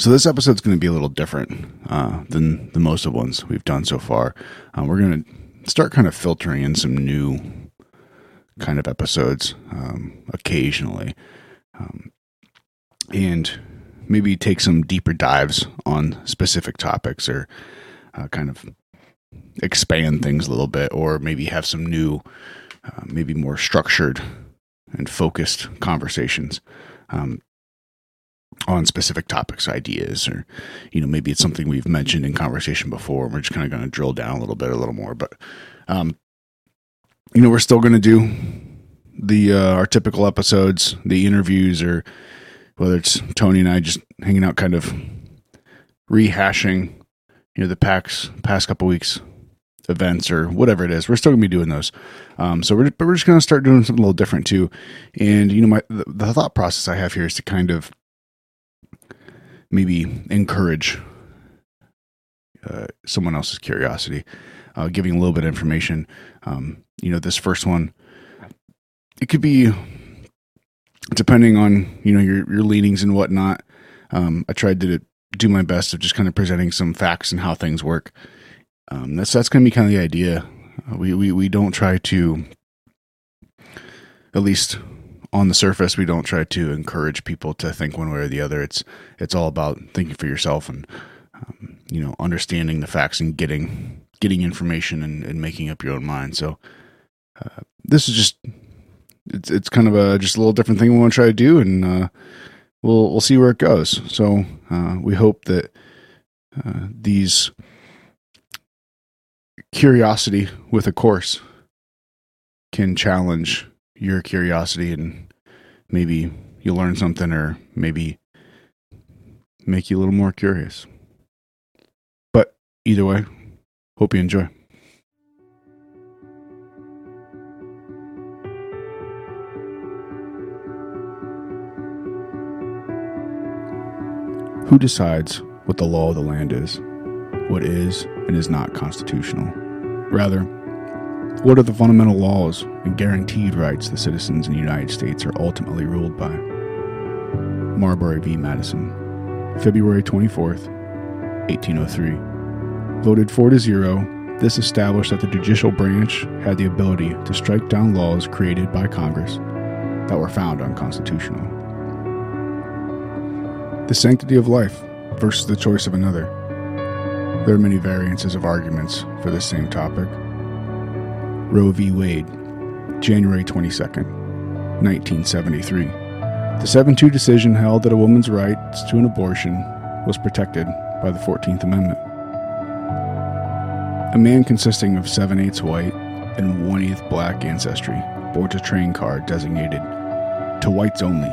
So this episode's going to be a little different uh, than the most of ones we've done so far. Um, we're going to start kind of filtering in some new kind of episodes um, occasionally, um, and maybe take some deeper dives on specific topics or uh, kind of expand things a little bit, or maybe have some new, uh, maybe more structured and focused conversations um, on specific topics, ideas, or you know maybe it's something we've mentioned in conversation before. And we're just kind of going to drill down a little bit, a little more. But um, you know, we're still going to do the uh, our typical episodes, the interviews, or whether it's Tony and I just hanging out, kind of rehashing, you know, the packs past couple weeks events or whatever it is. We're still gonna be doing those. Um, so we're but we're just gonna start doing something a little different too. And you know, my the, the thought process I have here is to kind of maybe encourage uh, someone else's curiosity, uh, giving a little bit of information. Um, you know, this first one, it could be depending on you know your your leanings and whatnot. Um, I tried to do my best of just kind of presenting some facts and how things work. Um, that's that's going to be kind of the idea. Uh, we, we we don't try to, at least on the surface, we don't try to encourage people to think one way or the other. It's it's all about thinking for yourself and um, you know understanding the facts and getting getting information and, and making up your own mind. So uh, this is just it's it's kind of a just a little different thing we want to try to do, and uh, we'll we'll see where it goes. So uh, we hope that uh, these curiosity with a course can challenge your curiosity and maybe you'll learn something or maybe make you a little more curious. But either way, hope you enjoy. Who decides what the law of the land is, what is and is not constitutional? Rather, what are the fundamental laws and guaranteed rights the citizens in the United States are ultimately ruled by? Marbury v. Madison, February 24th, 1803. Voted 4 to 0, this established that the judicial branch had the ability to strike down laws created by Congress that were found unconstitutional. The sanctity of life versus the choice of another. There are many variances of arguments for this same topic. Roe v. Wade, January 22nd, 1973. The 7 2 decision held that a woman's rights to an abortion was protected by the 14th Amendment. A man consisting of 7 eighths white and 1 eighth black ancestry boards a train car designated to whites only,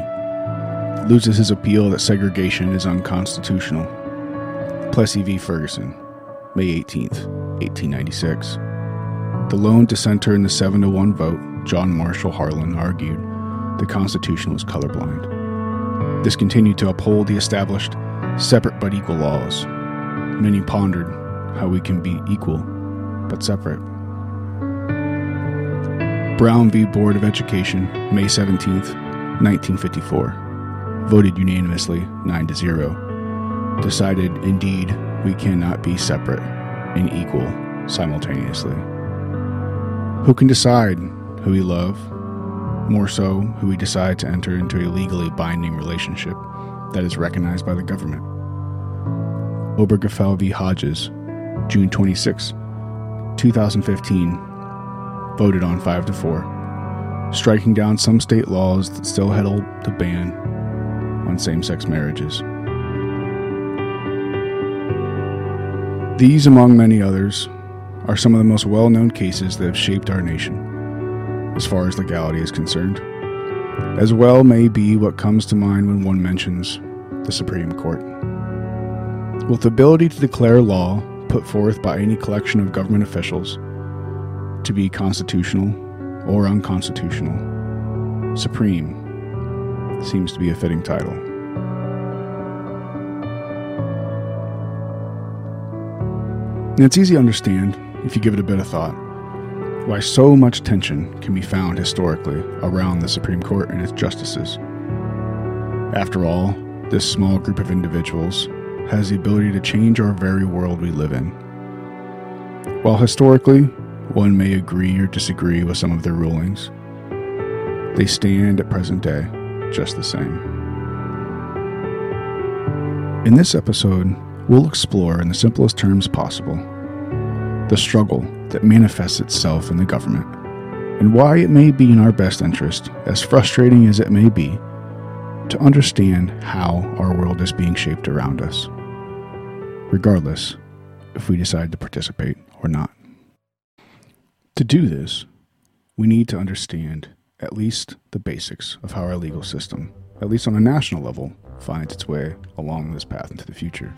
loses his appeal that segregation is unconstitutional. Plessy v. Ferguson, May 18th, 1896. The lone dissenter in the 7 to 1 vote, John Marshall Harlan, argued the Constitution was colorblind. This continued to uphold the established separate but equal laws. Many pondered how we can be equal but separate. Brown v. Board of Education, May 17, 1954. Voted unanimously 9 to 0. Decided, indeed, we cannot be separate and equal simultaneously. Who can decide who we love? More so, who we decide to enter into a legally binding relationship that is recognized by the government. Obergefell v. Hodges, June 26, 2015, voted on 5 to 4, striking down some state laws that still held the ban on same sex marriages. These, among many others, are some of the most well known cases that have shaped our nation, as far as legality is concerned, as well may be what comes to mind when one mentions the Supreme Court. With the ability to declare law put forth by any collection of government officials to be constitutional or unconstitutional, Supreme seems to be a fitting title. And it's easy to understand, if you give it a bit of thought, why so much tension can be found historically around the Supreme Court and its justices. After all, this small group of individuals has the ability to change our very world we live in. While historically, one may agree or disagree with some of their rulings, they stand at present day just the same. In this episode, we'll explore in the simplest terms possible the struggle that manifests itself in the government and why it may be in our best interest, as frustrating as it may be, to understand how our world is being shaped around us, regardless if we decide to participate or not. To do this, we need to understand at least the basics of how our legal system, at least on a national level, finds its way along this path into the future.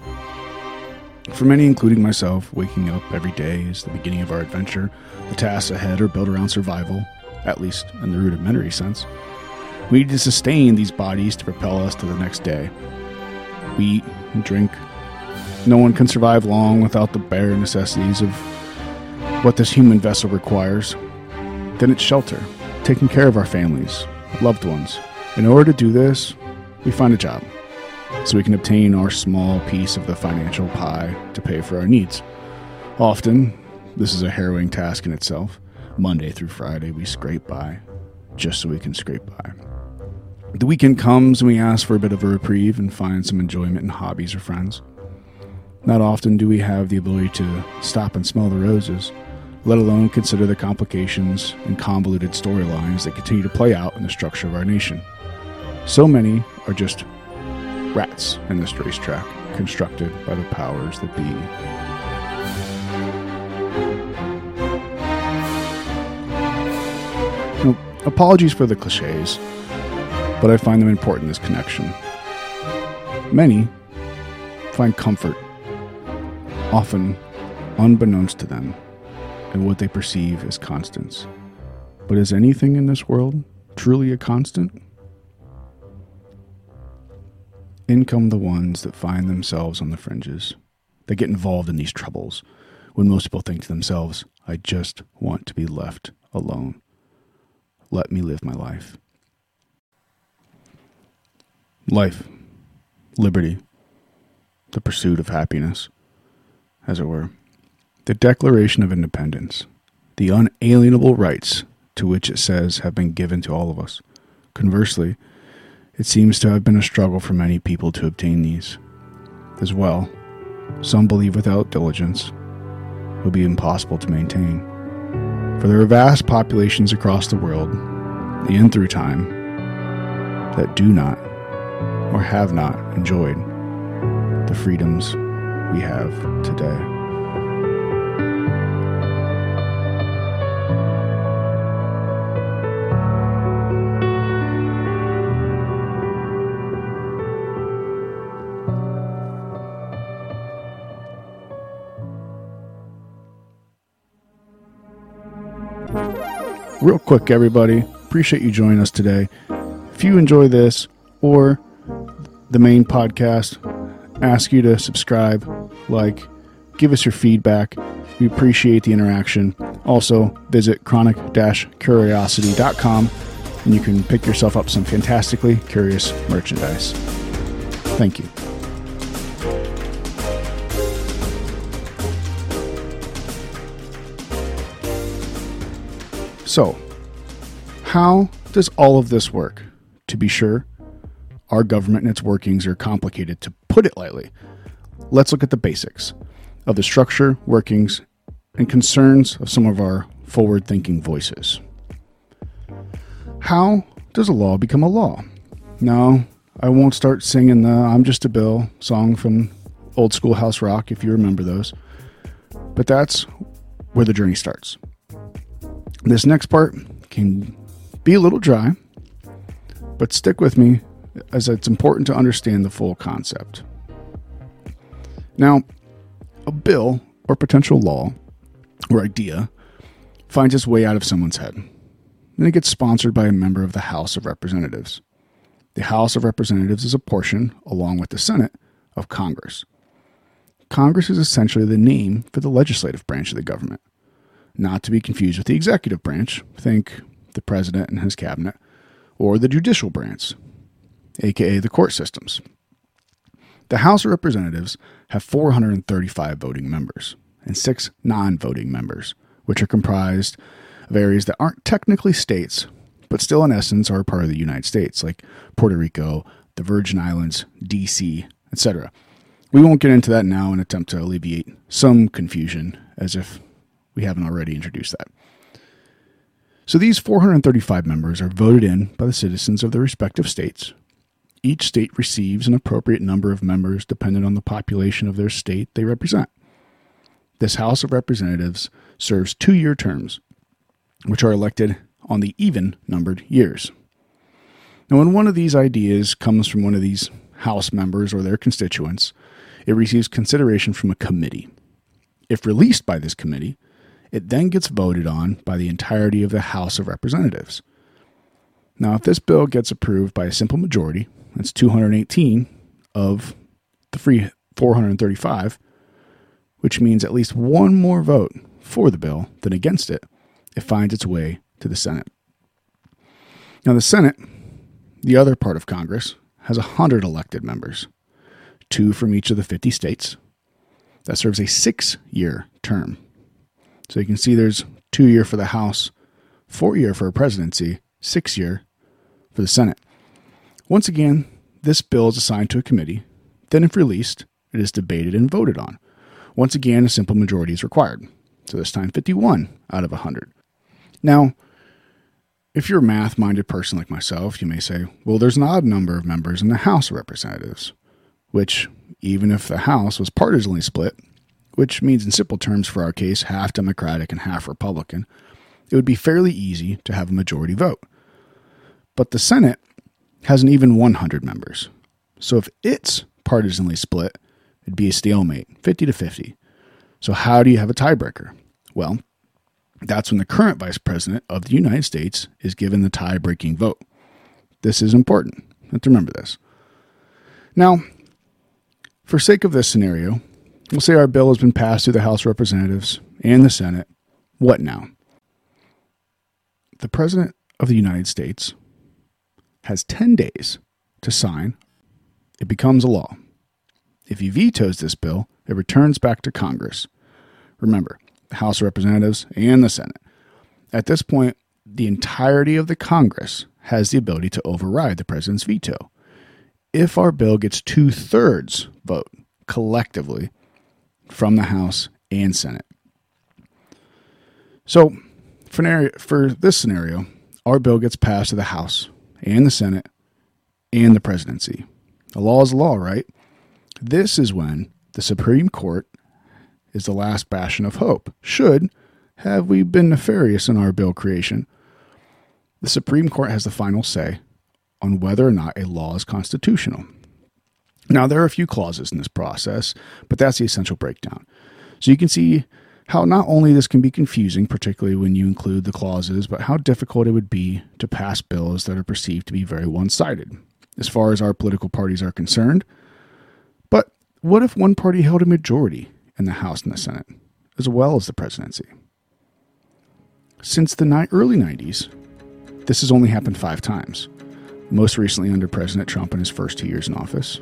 For many, including myself, waking up every day is the beginning of our adventure. The tasks ahead are built around survival, at least in the rudimentary sense. We need to sustain these bodies to propel us to the next day. We eat and drink. No one can survive long without the bare necessities of what this human vessel requires. Then it's shelter, taking care of our families, loved ones. In order to do this, we find a job so we can obtain our small piece of the financial pie to pay for our needs. Often, this is a harrowing task in itself. Monday through Friday, we scrape by just so we can scrape by. The weekend comes and we ask for a bit of a reprieve and find some enjoyment in hobbies or friends. Not often do we have the ability to stop and smell the roses, let alone consider the complications and convoluted storylines that continue to play out in the structure of our nation. So many are just rats in this racetrack constructed by the powers that be. Apologies for the cliches, but I find them important in this connection. Many find comfort, often unbeknownst to them, in what they perceive as constants. But is anything in this world truly a constant? In come the ones that find themselves on the fringes. They get involved in these troubles when most people think to themselves, I just want to be left alone. Let me live my life. Life, liberty, the pursuit of happiness, as it were, the Declaration of Independence, the unalienable rights to which it says have been given to all of us. Conversely, it seems to have been a struggle for many people to obtain these. As well, some believe without diligence it will be impossible to maintain. For there are vast populations across the world, and through time, that do not or have not enjoyed the freedoms we have today. Real quick, everybody, appreciate you joining us today. If you enjoy this or the main podcast, ask you to subscribe, like, give us your feedback. We appreciate the interaction. Also, visit chronic curiosity.com and you can pick yourself up some fantastically curious merchandise. Thank you. So, how does all of this work? To be sure, our government and its workings are complicated, to put it lightly. Let's look at the basics of the structure, workings, and concerns of some of our forward thinking voices. How does a law become a law? No, I won't start singing the I'm Just a Bill song from old Schoolhouse Rock, if you remember those. But that's where the journey starts. This next part can be a little dry, but stick with me as it's important to understand the full concept. Now, a bill or potential law or idea finds its way out of someone's head. Then it gets sponsored by a member of the House of Representatives. The House of Representatives is a portion, along with the Senate, of Congress. Congress is essentially the name for the legislative branch of the government not to be confused with the executive branch, think the president and his cabinet, or the judicial branch, aka the court systems. The House of Representatives have 435 voting members and six non voting members, which are comprised of areas that aren't technically states, but still, in essence, are part of the United States, like Puerto Rico, the Virgin Islands, DC, etc. We won't get into that now and attempt to alleviate some confusion, as if we haven't already introduced that. So these 435 members are voted in by the citizens of their respective states. Each state receives an appropriate number of members dependent on the population of their state they represent. This House of Representatives serves two year terms, which are elected on the even numbered years. Now, when one of these ideas comes from one of these House members or their constituents, it receives consideration from a committee. If released by this committee, it then gets voted on by the entirety of the House of Representatives. Now, if this bill gets approved by a simple majority, that's 218 of the free 435, which means at least one more vote for the bill than against it, it finds its way to the Senate. Now, the Senate, the other part of Congress, has 100 elected members, two from each of the 50 states. That serves a six year term. So you can see there's two year for the House, four year for a presidency, six year for the Senate. Once again, this bill is assigned to a committee. Then, if released, it is debated and voted on. Once again, a simple majority is required. So this time, 51 out of 100. Now, if you're a math minded person like myself, you may say, well, there's an odd number of members in the House of Representatives, which, even if the House was partisanly split, which means in simple terms for our case, half Democratic and half Republican, it would be fairly easy to have a majority vote. But the Senate has an even 100 members. So if it's partisanly split, it'd be a stalemate, 50 to 50. So how do you have a tiebreaker? Well, that's when the current vice president of the United States is given the tie breaking vote. This is important. You have to remember this. Now, for sake of this scenario, we'll say our bill has been passed through the House of Representatives and the Senate. What now? The President of the United States has 10 days to sign. It becomes a law. If he vetoes this bill, it returns back to Congress. Remember, the House of Representatives, and the Senate. At this point, the entirety of the Congress has the ability to override the president's veto. If our bill gets two thirds vote collectively from the House and Senate. So, for, this scenario, our bill gets passed to the House and the Senate and the presidency. The law is law, right? This is when the Supreme Court is the last bastion of hope. Should have we been nefarious in our bill creation, the Supreme Court has the final say on whether or not a law is constitutional. Now, there are a few clauses in this process, but that's the essential breakdown. So you can see how not only this can be confusing, particularly when you include the clauses, but how difficult it would be to pass bills that are perceived to be very one sided, as far as our political parties are concerned. But what if one party held a majority in the House and the Senate, as well as the presidency. Since the ni- early 90s, this has only happened five times, most recently under President Trump in his first two years in office,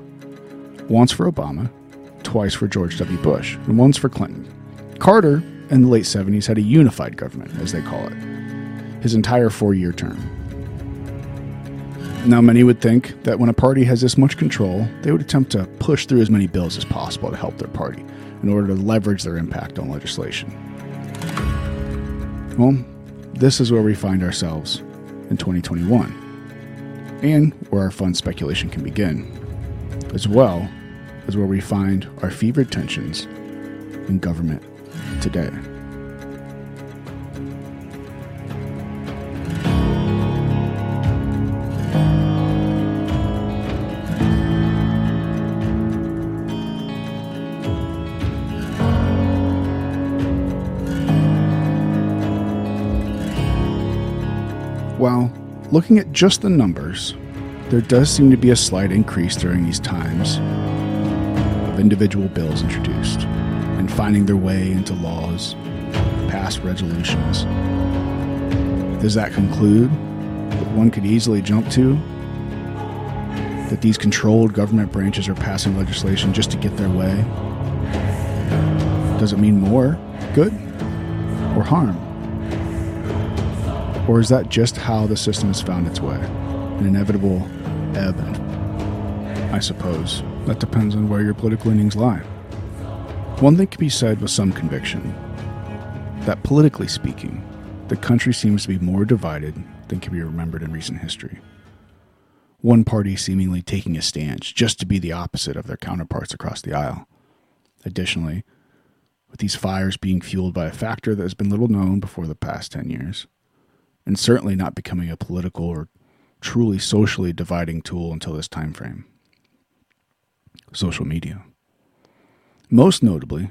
once for Obama, twice for George W. Bush, and once for Clinton. Carter, in the late 70s, had a unified government, as they call it, his entire four year term. Now, many would think that when a party has this much control, they would attempt to push through as many bills as possible to help their party in order to leverage their impact on legislation. Well, this is where we find ourselves in 2021, and where our fun speculation can begin, as well as where we find our fevered tensions in government today. While looking at just the numbers, there does seem to be a slight increase during these times individual bills introduced and finding their way into laws, passed resolutions. Does that conclude what one could easily jump to? that these controlled government branches are passing legislation just to get their way? Does it mean more good or harm? Or is that just how the system has found its way? An inevitable ebb I suppose that depends on where your political leanings lie. One thing can be said with some conviction that politically speaking, the country seems to be more divided than can be remembered in recent history. One party seemingly taking a stance just to be the opposite of their counterparts across the aisle. Additionally, with these fires being fueled by a factor that has been little known before the past 10 years, and certainly not becoming a political or truly socially dividing tool until this time frame social media. Most notably,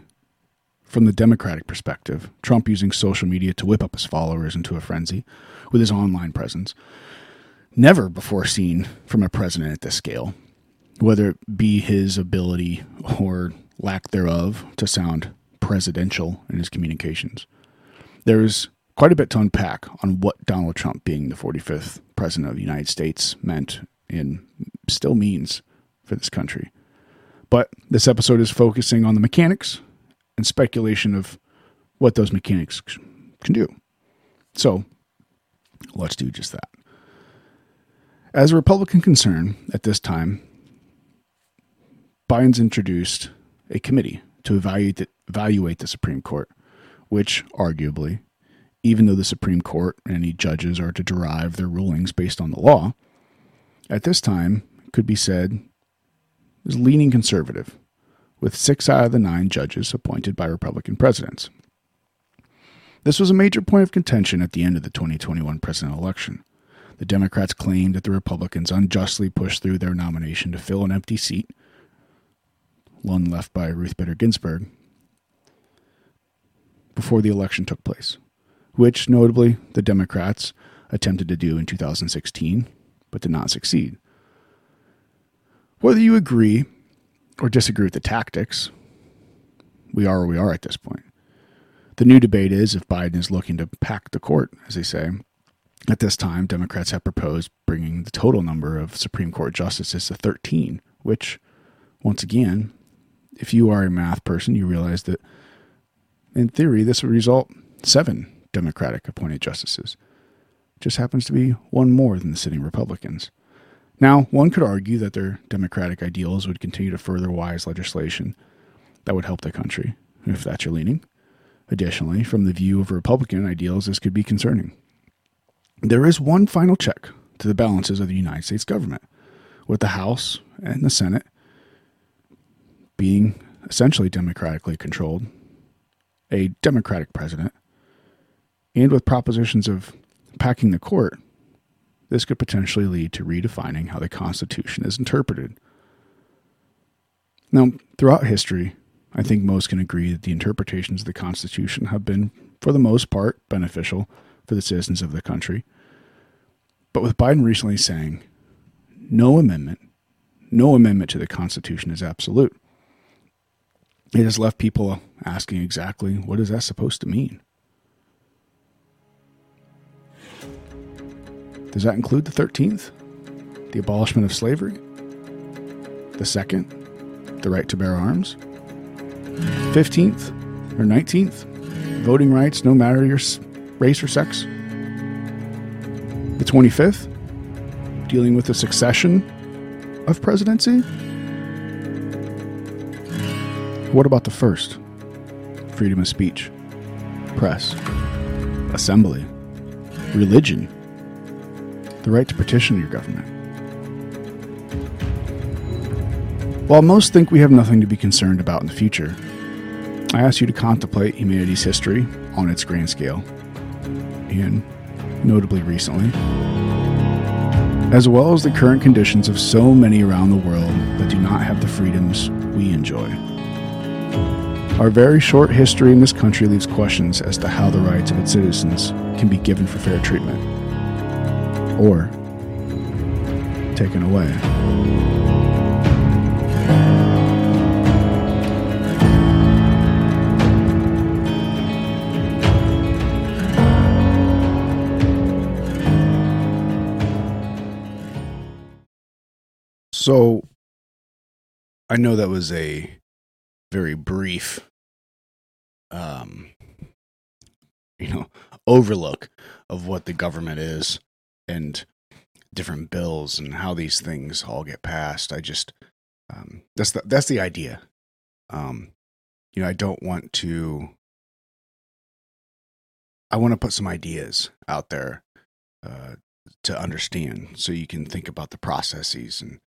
from the Democratic perspective, Trump using social media to whip up his followers into a frenzy with his online presence, never before seen from a president at this scale, whether it be his ability or lack thereof to sound presidential in his communications. There is quite a bit to unpack on what Donald Trump being the 45th president of the United States meant and still means for this country. But this episode is focusing on the mechanics and speculation of what those mechanics can do. So let's do just that. As a Republican concern at this time, Biden's introduced a committee to evaluate the, evaluate the Supreme Court, which arguably even though the Supreme Court and any judges are to derive their rulings based on the law, at this time could be said is leaning conservative, with six out of the nine judges appointed by Republican presidents. This was a major point of contention at the end of the 2021 presidential election. The Democrats claimed that the Republicans unjustly pushed through their nomination to fill an empty seat, one left by Ruth Bader Ginsburg, before the election took place which notably the Democrats attempted to do in 2016 but did not succeed. Whether you agree or disagree with the tactics, we are where we are at this point. The new debate is if Biden is looking to pack the court, as they say. At this time, Democrats have proposed bringing the total number of Supreme Court justices to 13, which, once again, if you are a math person, you realize that in theory, this would result seven Democratic appointed justices. Just happens to be one more than the sitting Republicans. Now, one could argue that their Democratic ideals would continue to further wise legislation that would help the country, if that's your leaning. Additionally, from the view of Republican ideals, this could be concerning. There is one final check to the balances of the United States government, with the House and the Senate being essentially democratically controlled, a Democratic president, and with propositions of packing the court, this could potentially lead to redefining how the Constitution is interpreted. Now, throughout history, I think most can agree that the interpretations of the Constitution have been, for the most part, beneficial for the citizens of the country. But with Biden recently saying, no amendment, no amendment to the Constitution is absolute, it has left people asking exactly what is that supposed to mean? Does that include the 13th? The abolishment of slavery? The second? The right to bear arms? 15th or 19th? Voting rights no matter your race or sex? The 25th? Dealing with the succession of presidency? What about the first? Freedom of speech, press, assembly, religion, the right to petition your government. While most think we have nothing to be concerned about in the future, I ask you to contemplate humanity's history on its grand scale, and notably recently, as well as the current conditions of so many around the world that do not have the freedoms we enjoy. Our very short history in this country leaves questions as to how the rights of its citizens can be given for fair treatment or taken away. So I know that was a very brief um you know overlook of what the government is and different bills and how these things all get passed. I just um that's the that's the idea. Um you know, I don't want to I want to put some ideas out there uh to understand so you can think about the processes and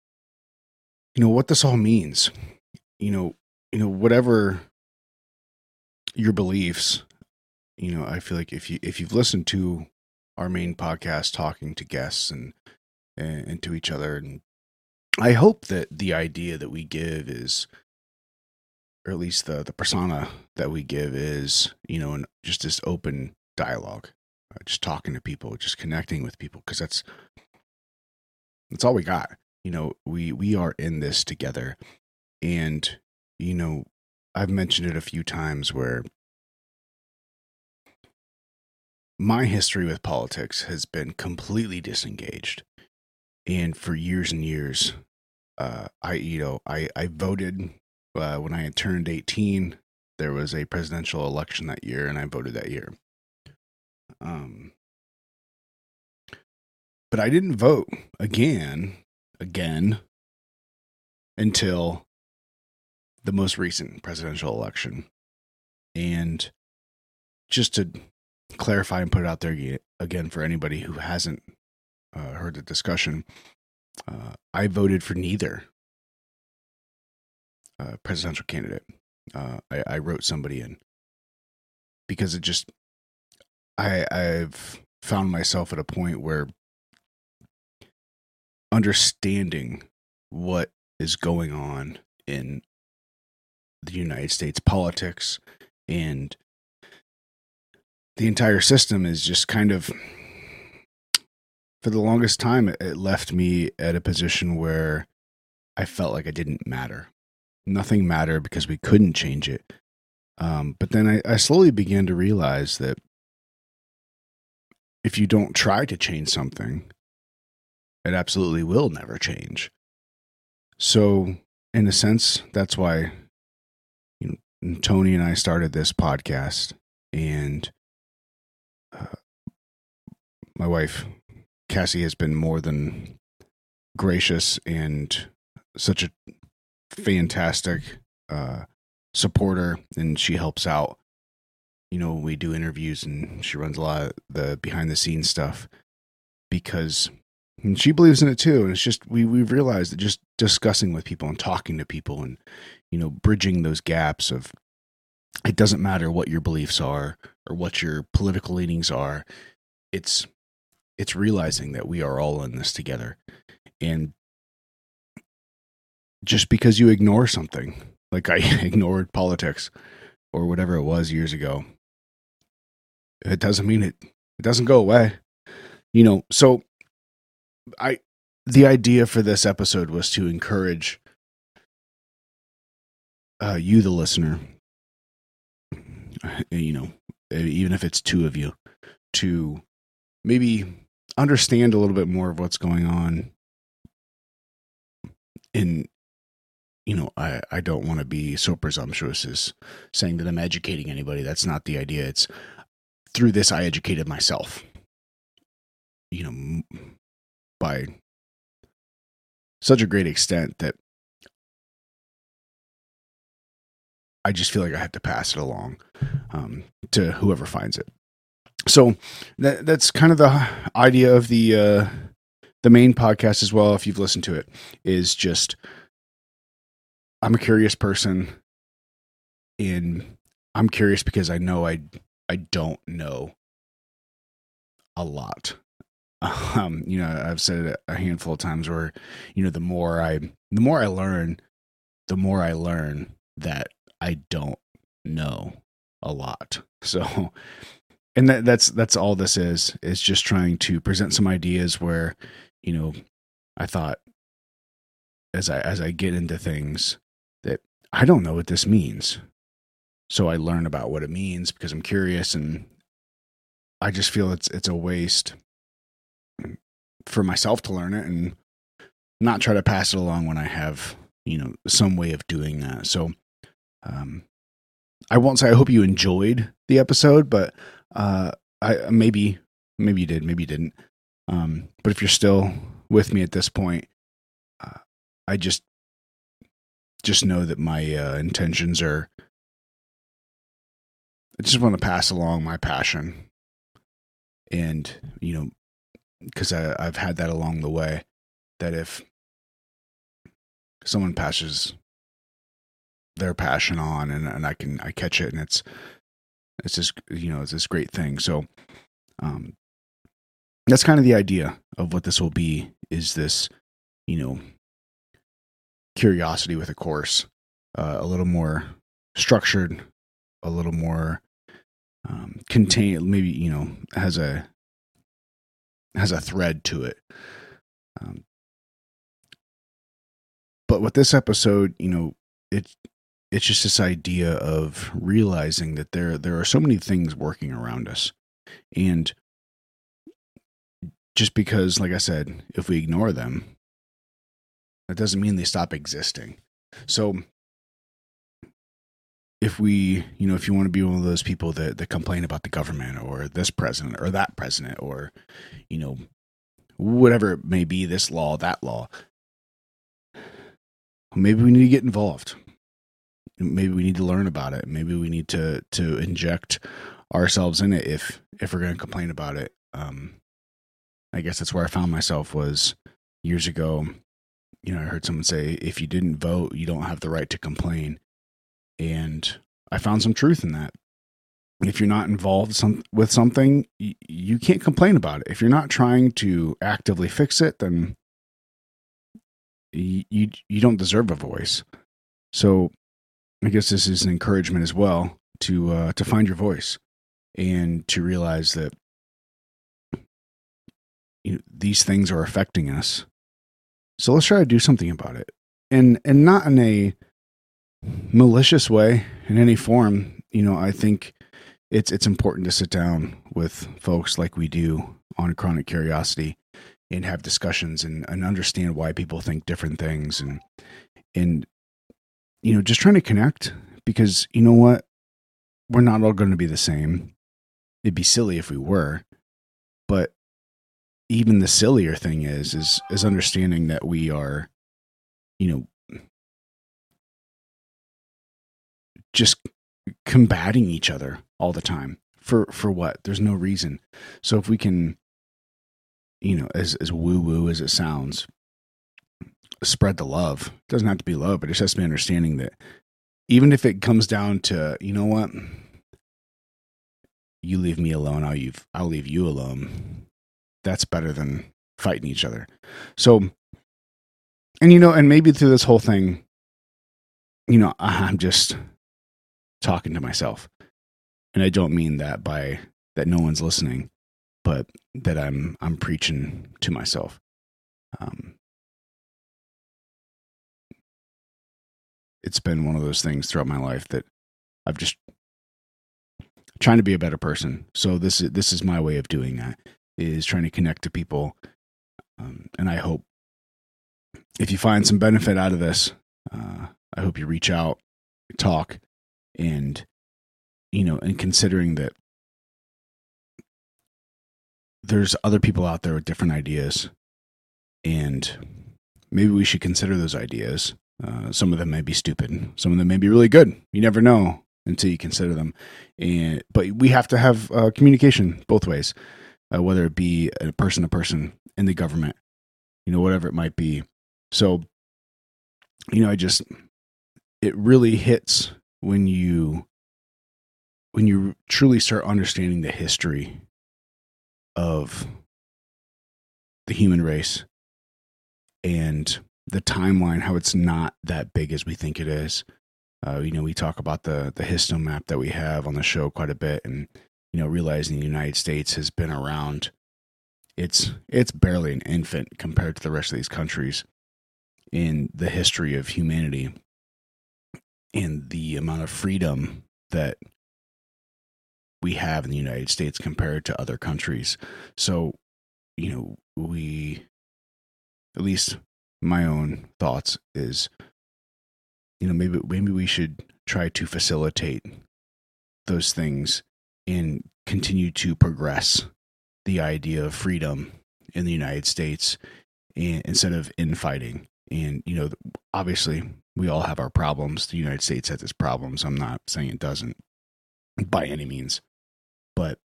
you know what this all means you know you know whatever your beliefs you know i feel like if you if you've listened to our main podcast talking to guests and and, and to each other. And i hope that the idea that we give is or at least the the persona that we give is you know an, just this open dialogue uh, just talking to people just connecting with people because that's that's all we got. You know we we are in this together. And you know i've mentioned it a few times where my history with politics has been completely disengaged and for years and years uh i you know i i voted uh, when i had turned 18 there was a presidential election that year and i voted that year um but i didn't vote again again until the most recent presidential election. And just to clarify and put it out there again for anybody who hasn't uh, heard the discussion, uh, I voted for neither uh, presidential candidate. Uh, I, I, wrote somebody in because it just I I've found myself at a point where understanding what is going on in the United States politics and the entire system is just kind of for the longest time it left me at a position where I felt like I didn't matter. Nothing mattered because we couldn't change it. Um, but then I, I slowly began to realize that if you don't try to change something, it absolutely will never change. So, in a sense, that's why you know, Tony and I started this podcast, and uh, my wife Cassie has been more than gracious and such a fantastic uh, supporter, and she helps out. You know, we do interviews, and she runs a lot of the behind the scenes stuff because she believes in it too and it's just we we've realized that just discussing with people and talking to people and you know bridging those gaps of it doesn't matter what your beliefs are or what your political leanings are it's it's realizing that we are all in this together. And just because you ignore something like i ignored politics or whatever it was years ago it doesn't mean it it doesn't go away. You know so I the idea for this episode was to encourage uh, you, the listener, you know, even if it's two of you, to maybe understand a little bit more of what's going on. In, you know, I, I don't want to be so presumptuous as saying that I'm educating anybody. That's not the idea. It's through this I educated myself. You know, by such a great extent that I just feel like I have to pass it along um, to whoever finds it. So that that's kind of the idea of the uh, the main podcast as well. If you've listened to it, is just I'm a curious person, and I'm curious because I know I I don't know a lot um, you know, I've said it a handful of times where, you know, the more I, the more I learn, the more I learn that I don't know a lot. So, and that, that's, that's all this is, is just trying to present some ideas where, you know, I thought as I, as I get into things that I don't know what this means. So I learn about what it means because I'm curious and I just feel it's, it's a waste for myself to learn it and not try to pass it along when I have you know some way of doing that. So um, I won't say I hope you enjoyed the episode, but uh, I maybe maybe you did, maybe you didn't. Um, but if you're still with me at this point, uh, I just just know that my uh, intentions are. I just want to pass along my passion, and you know, because I've had that along the way. That if someone passes their passion on and, and I can I catch it and it's it's just you know it's this great thing. So um that's kind of the idea of what this will be is this you know curiosity with a course uh, a little more structured a little more um, contained maybe you know has a has a thread to it um, but with this episode you know it it's just this idea of realizing that there there are so many things working around us. And just because like i said if we ignore them that doesn't mean they stop existing. So if we you know if you want to be one of those people that that complain about the government or this president or that president or you know whatever it may be this law that law maybe we need to get involved maybe we need to learn about it. Maybe we need to to inject ourselves in it if if we're going to complain about it. Um i guess that's where i found myself was years ago. You know i heard someone say if you didn't vote you don't have the right to complain. And i found some truth in that. If you're not involved some, with something you, you can't complain about it. If you're not trying to actively fix it then you, you don't deserve a voice. So I guess this is an encouragement as well to uh, to find your voice and to realize that you know, these things are affecting us. So let's try to do something about it, and and not in a malicious way in any form. You know, I think it's it's important to sit down with folks like we do on Chronic Curiosity and have discussions and, and understand why people think different things and and you know, just trying to connect because you know what? We're not all going to be the same. It'd be silly if we were. But even the sillier thing is is is understanding that we are you know just combating each other all the time for for what there's no reason so if we can you know as as woo woo as it sounds spread the love. It doesn't have to be love, but it just has to be understanding that even if it comes down to, you know what, you leave me alone, I'll leave, I'll leave you alone. That's better than fighting each other. So, and you know, and maybe through this whole thing, you know, I'm just talking to myself. And I don't mean that by that no one's listening, but that I'm I'm preaching to myself. Um, it's been one of those things throughout my life that I've just trying to be a better person. So this is this is my way of doing that is trying to connect to people, um, and I hope if you find some benefit out of this, uh, I hope you reach out, talk, and you know, and considering that there's other people out there with different ideas, and maybe we should consider those ideas uh, some of them may be stupid. Some of them may be really good. You never know until you consider them. And but we have to have uh, communication both ways, uh, whether it be a person to person in the government, you know, whatever it might be. So, you know, I just it really hits when you when you truly start understanding the history of the human race and the timeline, how it's not that big as we think it is. Uh, you know, we talk about the the Histomap that we have on the show quite a bit, and you know, realizing the United States has been around. It's it's barely an infant compared to the rest of these countries in the history of humanity and the amount of freedom that we have in the United States compared to other countries. So, you know, we at least my own thoughts is, you know, maybe maybe we should try to facilitate those things and continue to progress the idea of freedom in the United States and, instead of infighting. And, you know, obviously we all have our problems. The United States has its problems. I'm not saying it doesn't by any means. But,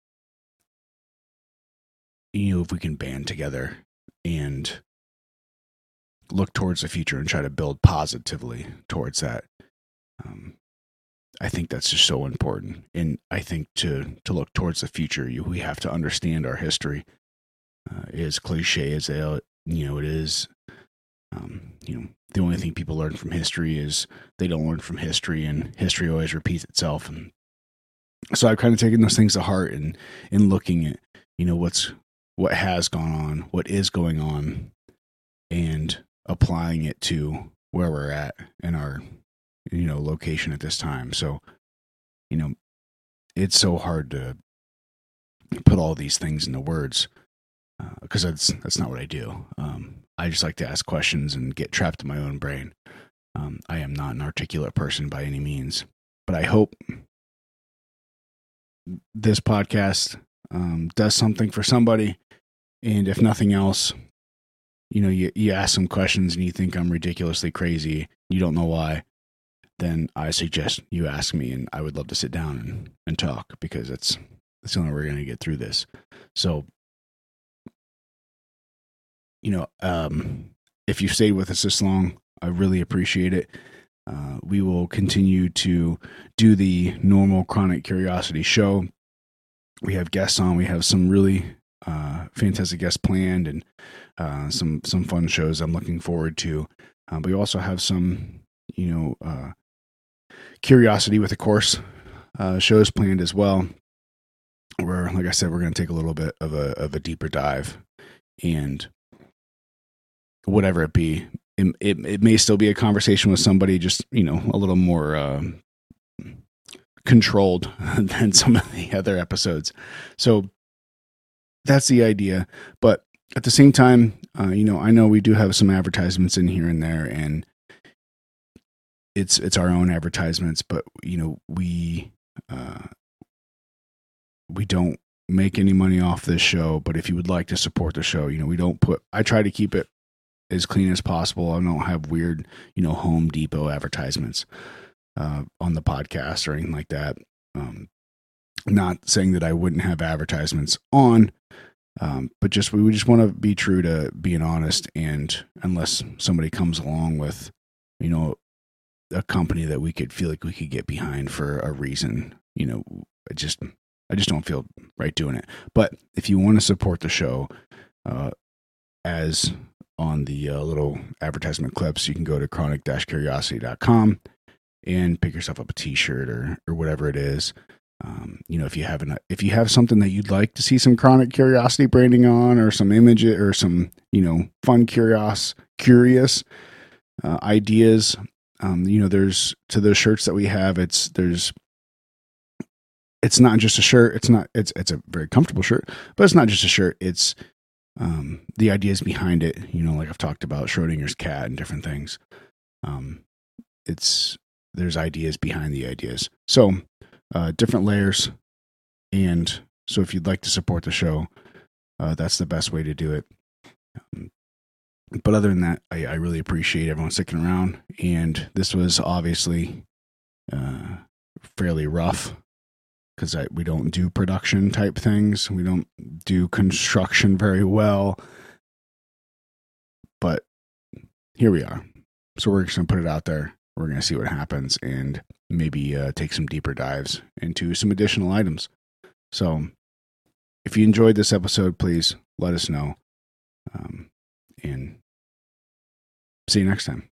you know, if we can band together and look towards the future and try to build positively towards that, um, I think that's just so important. And I think to to look towards the future, you, we have to understand our history. Uh, as cliche as it, you know it is, um, you know the only thing people learn from history is they don't learn from history, and history always repeats itself. And so I've kind of taken those things to heart and in looking at you know what's what has gone on, what is going on, and applying it to where we're at in our you know location at this time so you know it's so hard to put all these things into words because uh, that's that's not what I do. Um, I just like to ask questions and get trapped in my own brain. Um, I am not an articulate person by any means, but I hope this podcast um, does something for somebody. And if nothing else, you know, you, you ask some questions and you think I'm ridiculously crazy. You don't know why then I suggest you ask me, and I would love to sit down and, and talk because that's that's the only way we're going to get through this. So, you know, um, if you've stayed with us this long, I really appreciate it. Uh, we will continue to do the normal chronic curiosity show. We have guests on. We have some really uh, fantastic guests planned, and uh, some some fun shows I'm looking forward to. Uh, but we also have some, you know, uh, Curiosity with a course uh, shows planned as well. Where, like I said, we're going to take a little bit of a of a deeper dive, and whatever it be, it, it, it may still be a conversation with somebody, just you know, a little more uh, controlled than some of the other episodes. So that's the idea, but at the same time, uh, you know, I know we do have some advertisements in here and there, and it's it's our own advertisements, but you know we uh, we don't make any money off this show. But if you would like to support the show, you know we don't put. I try to keep it as clean as possible. I don't have weird, you know, Home Depot advertisements uh, on the podcast or anything like that. Um, not saying that I wouldn't have advertisements on, um, but just we just want to be true to being honest. And unless somebody comes along with, you know, a company that we could feel like we could get behind for a reason. You know, I just I just don't feel right doing it. But if you want to support the show, uh, as on the uh, little advertisement clips, you can go to chronic-curiosity.com and pick yourself up a T-shirt or or whatever it is. Um, you know, if you have an, if you have something that you'd like to see some chronic curiosity branding on, or some image, or some you know fun curious curious uh, ideas um, you know, there's to those shirts that we have, it's there's it's not just a shirt. It's not it's it's a very comfortable shirt, but it's not just a shirt. It's um, the ideas behind it. You know, like I've talked about Schrodinger's cat and different things. Um, it's there's ideas behind the ideas. So uh, different layers, and so if you'd like to support the show, uh, that's the best way to do it. Um, but other than that, I, I, really appreciate everyone sticking around. And this was obviously uh, fairly rough because we don't do production type things. We don't do construction very well. But here we are. So we're just going to put it out there. We're going to see what happens and maybe uh, take some deeper dives into some additional items. So if you enjoyed this episode, please let us know. Um, and See you next time.